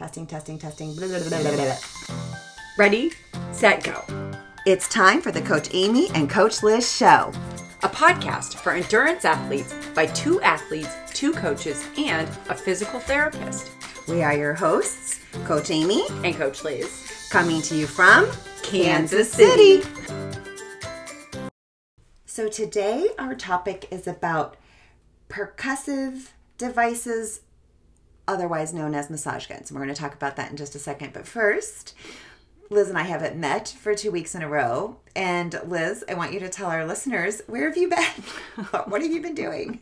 Testing, testing, testing. Blah, blah, blah. Ready, set, go. It's time for the Coach Amy and Coach Liz show. A podcast for endurance athletes by two athletes, two coaches, and a physical therapist. We are your hosts, Coach Amy, And Coach Liz. coming to you from Kansas City. So today our topic is about percussive devices, otherwise known as massage guns. And we're going to talk about that in just a second. But first, Liz and I haven't met for two weeks in a row. And Liz, I want you to tell our listeners where have you been? what have you been doing?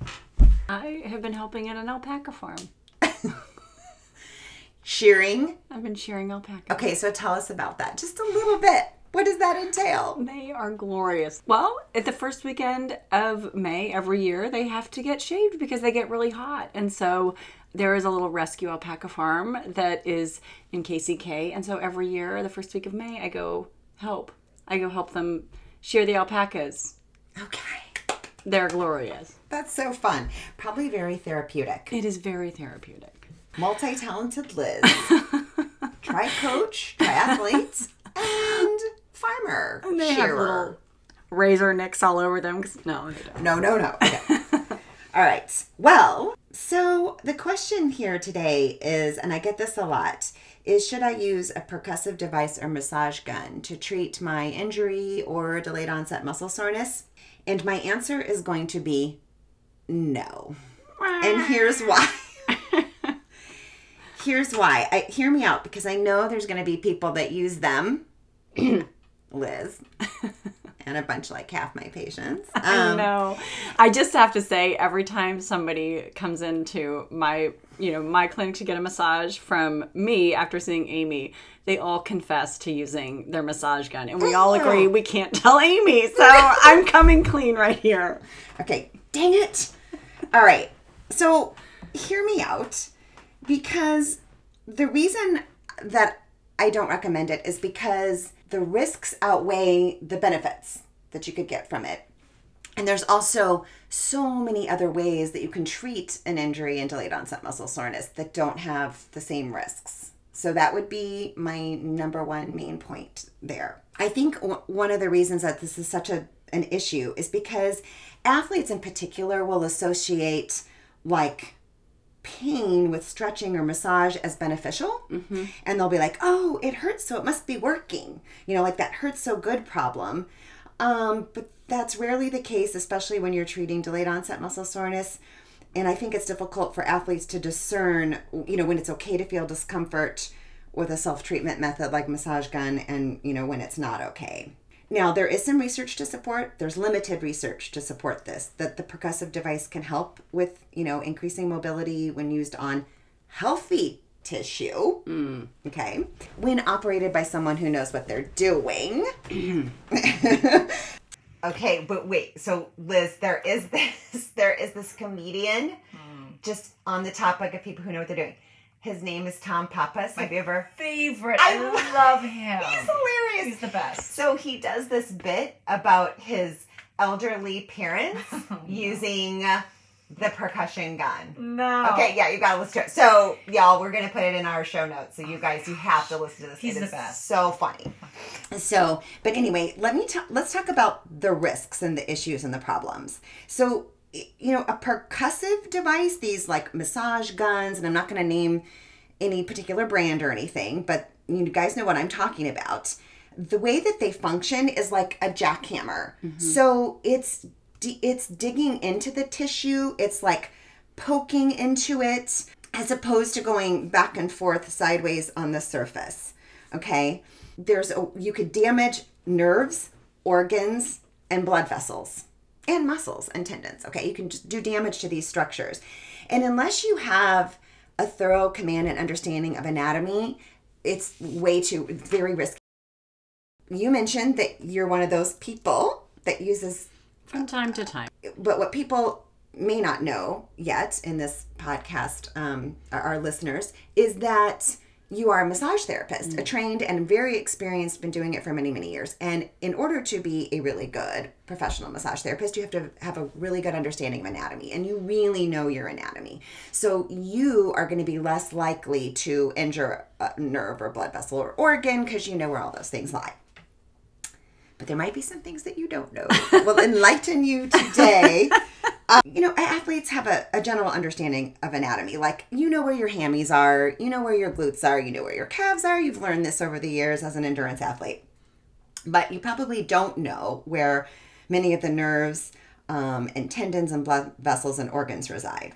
I have been helping in an alpaca farm. Shearing. I've been shearing alpaca. Okay, so tell us about that just a little bit. What does that entail? They are glorious. Well, at the first weekend of May every year, they have to get shaved because they get really hot. And so there is a little rescue alpaca farm that is in KCK. And so every year, the first week of May, I go help. I go help them shear the alpacas. Okay. They're glorious. That's so fun. Probably very therapeutic. It is very therapeutic. Multi talented Liz. tri coach, triathlete, and farmer. They have little razor nicks all over them. no, they don't. No, no, no. Okay. All right. Well, so the question here today is, and I get this a lot, is should I use a percussive device or massage gun to treat my injury or delayed onset muscle soreness? And my answer is going to be no. And here's why. here's why. I, hear me out because I know there's going to be people that use them, Liz, and a bunch like half my patients. Um, know. I just have to say every time somebody comes into my, you know, my clinic to get a massage from me after seeing Amy, they all confess to using their massage gun, and we all agree we can't tell Amy. So I'm coming clean right here. Okay, dang it. All right. So, hear me out because the reason that I don't recommend it is because the risks outweigh the benefits that you could get from it. And there's also so many other ways that you can treat an injury and delayed onset muscle soreness that don't have the same risks. So that would be my number one main point there. I think w- one of the reasons that this is such a an issue is because athletes in particular will associate like pain with stretching or massage as beneficial. And they'll be like oh it hurts so it must be working. You know like that hurts so good problem. Um, but that's rarely the case especially when you're treating delayed onset muscle soreness. And i think it's difficult for athletes to discern you know when it's okay to feel discomfort with a self-treatment method like massage gun and you know when it's not okay now, there is some research to support, there's limited research to support this, that the percussive device can help with, you know, increasing mobility when used on healthy tissue. Hmm. Okay. When operated by someone who knows what they're doing. okay, but wait. So, Liz, there is this, there is this comedian hmm. just on the topic of people who know what they're doing. His name is Tom Pappas. Have you ever? favorite. I I, love him. He's hilarious. He's the best. So he does this bit about his elderly parents using uh, the percussion gun. No. Okay, yeah, you gotta listen to it. So, y'all, we're gonna put it in our show notes. So, you guys, you have to listen to this. He's It the is best. So funny. So, but anyway, let me ta- let's talk about the risks and the issues and the problems. So, you know, a percussive device, these like massage guns, and I'm not gonna name any particular brand or anything, but you guys know what I'm talking about. The way that they function is like a jackhammer. Mm-hmm. So it's it's digging into the tissue. It's like poking into it as opposed to going back and forth sideways on the surface. Okay? There's a, you could damage nerves, organs, and blood vessels and muscles and tendons. Okay? You can just do damage to these structures. And unless you have a thorough command and understanding of anatomy, it's way too very risky. You mentioned that you're one of those people that uses From time to time. but what people may not know yet in this podcast, um, our, our listeners, is that you are a massage therapist, a mm. trained and very experienced, been doing it for many, many years. And in order to be a really good professional massage therapist, you have to have a really good understanding of anatomy and you really know your anatomy. So you are going to be less likely to injure a nerve or blood vessel or organ because you know where all those things lie. But there might be some things that you don't know. will enlighten you today. Uh, you know, athletes have a, a general understanding of anatomy. Like, you know where your hammies are, you know where your glutes are, you know where your calves are. You've learned this over the years as an endurance athlete. But you probably don't know where many of the nerves um, and tendons and blood vessels and organs reside.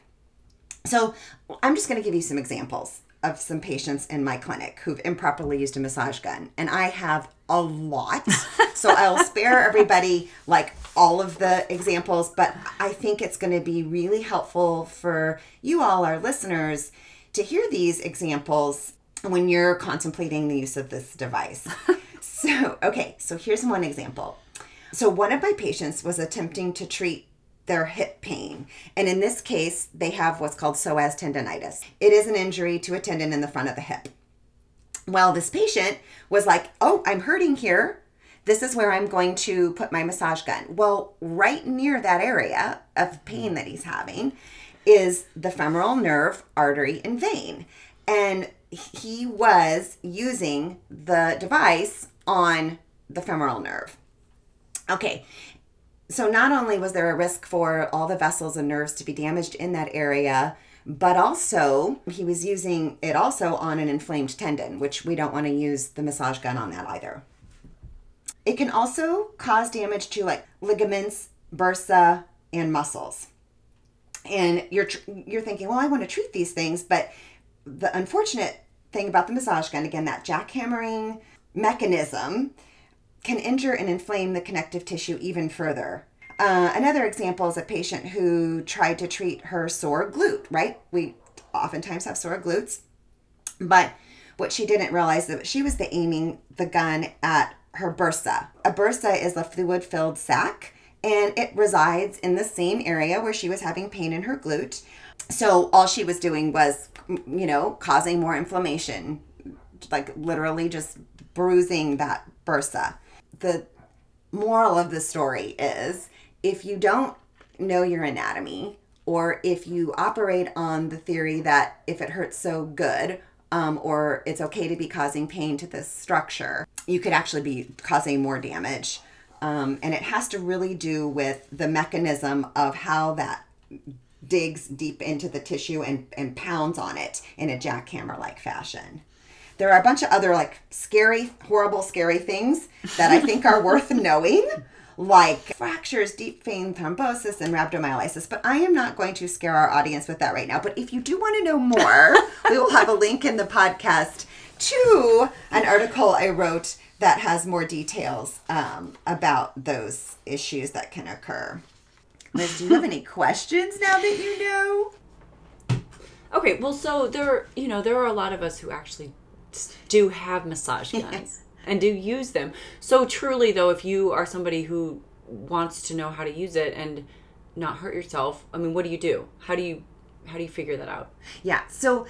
So, I'm just going to give you some examples of some patients in my clinic who've improperly used a massage gun, and I have a lot. so I'll spare everybody like all of the examples, but I think it's going to be really helpful for you all, our listeners, to hear these examples when you're contemplating the use of this device. so, okay, so here's one example. So, one of my patients was attempting to treat their hip pain. And in this case, they have what's called psoas tendonitis. It is an injury to a tendon in the front of the hip. Well, this patient was like, Oh, I'm hurting here. This is where I'm going to put my massage gun. Well, right near that area of pain that he's having is the femoral nerve, artery, and vein. And he was using the device on the femoral nerve. Okay, so not only was there a risk for all the vessels and nerves to be damaged in that area, but also he was using it also on an inflamed tendon, which we don't want to use the massage gun on that either. It can also cause damage to like ligaments, bursa, and muscles. And you're you're thinking, well, I want to treat these things, but the unfortunate thing about the massage gun, again, that jackhammering mechanism can injure and inflame the connective tissue even further. Uh, another example is a patient who tried to treat her sore glute, right? We oftentimes have sore glutes, but what she didn't realize that she was the aiming the gun at her bursa. A bursa is a fluid filled sac and it resides in the same area where she was having pain in her glute. So all she was doing was, you know, causing more inflammation, like literally just bruising that bursa the moral of the story is if you don't know your anatomy or if you operate on the theory that if it hurts so good um, or it's okay to be causing pain to this structure, you could actually be causing more damage. Um, and it has to really do with the mechanism of how that digs deep into the tissue and, and pounds on it in a jackhammer like fashion. There are a bunch of other like scary, horrible, scary things that I think are worth knowing, like fractures, deep vein thrombosis, and rhabdomyolysis. But I am not going to scare our audience with that right now. But if you do want to know more, we will have a link in the podcast to an article I wrote that has more details um, about those issues that can occur. Liz, do you have any questions now that you know? Okay, well, so there, you know, there are a lot of us who actually do have massage guns yes. and do use them. So truly though, if you are somebody who wants to know how to use it and not hurt yourself, I mean, what do you do? How do you how do you figure that out? Yeah. So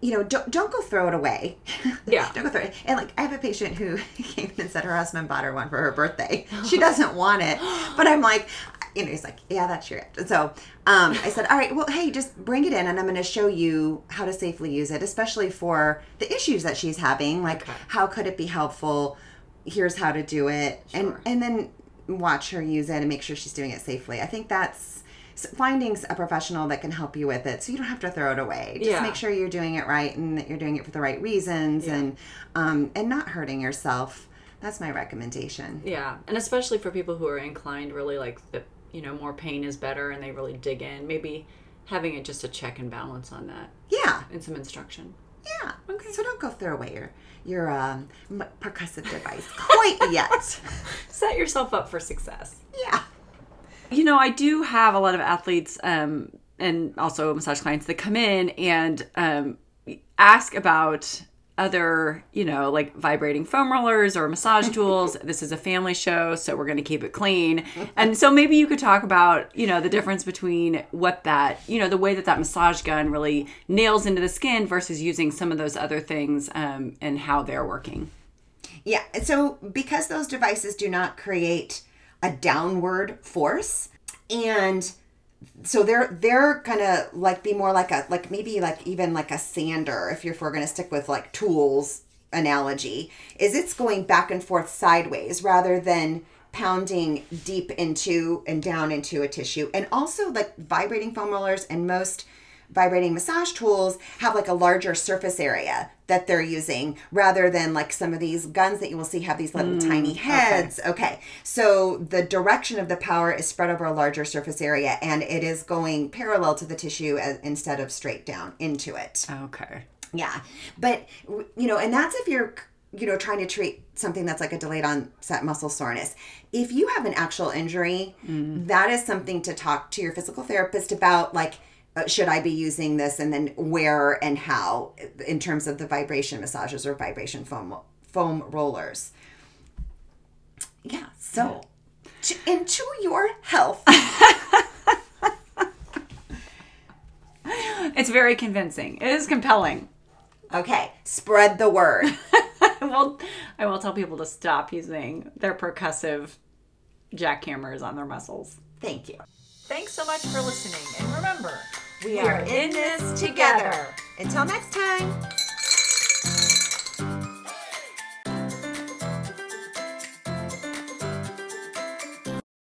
you know, don't don't go throw it away. Yeah. don't go throw it. And like I have a patient who came and said her husband bought her one for her birthday. She doesn't want it. But I'm like, you know, he's like, yeah, that's your it. So um, I said, all right, well, hey, just bring it in and I'm going to show you how to safely use it, especially for the issues that she's having. Like, okay. how could it be helpful? Here's how to do it. Sure. And, and then watch her use it and make sure she's doing it safely. I think that's finding a professional that can help you with it so you don't have to throw it away just yeah. make sure you're doing it right and that you're doing it for the right reasons yeah. and um, and not hurting yourself that's my recommendation yeah and especially for people who are inclined really like the you know more pain is better and they really dig in. Maybe having it just a check and balance on that yeah. and some instruction. Yeah. Okay. So don't go throw away your your um, percussive device quite yet. Set yourself up for success. Yeah. You know i do have a lot of athletes um, and also massage clients that come in and um, ask about other, you know, like vibrating foam rollers or massage tools. this is a family show, so we're going to keep it clean. And so maybe you could talk about, you know, the difference between what that, you know, the way that that massage gun really nails into the skin versus using some of those other things um, and how they're working. Yeah. So because those devices do not create a downward force and so they're they're gonna like be more like a like maybe like even like a sander if you're if we're gonna stick with like tools analogy is it's going back and forth sideways rather than pounding deep into and down into a tissue. And also like vibrating foam rollers and most vibrating massage tools have like a larger surface area that they're using rather than like some of these guns that you will see have these little mm, tiny heads. Okay. okay. So the direction of the power is spread over a larger surface area and it is going parallel to the tissue as, instead of straight down into it. Okay. Yeah. But, you know, and that's if you're you know, trying to treat something that's like a delayed onset muscle soreness. If you have an actual injury, mm. that is something to talk to your physical therapist about. Like, Uh, should I be using this and then where and how in terms of the vibration massages or vibration foam foam rollers. Yeah, so to, into your health. it's very convincing. It is compelling. Okay, spread the word. well, I will tell people to stop using their percussive jackhammers on their muscles. Thank you. Thanks so much for listening. And remember, we, we are, in this together. together. Until next time.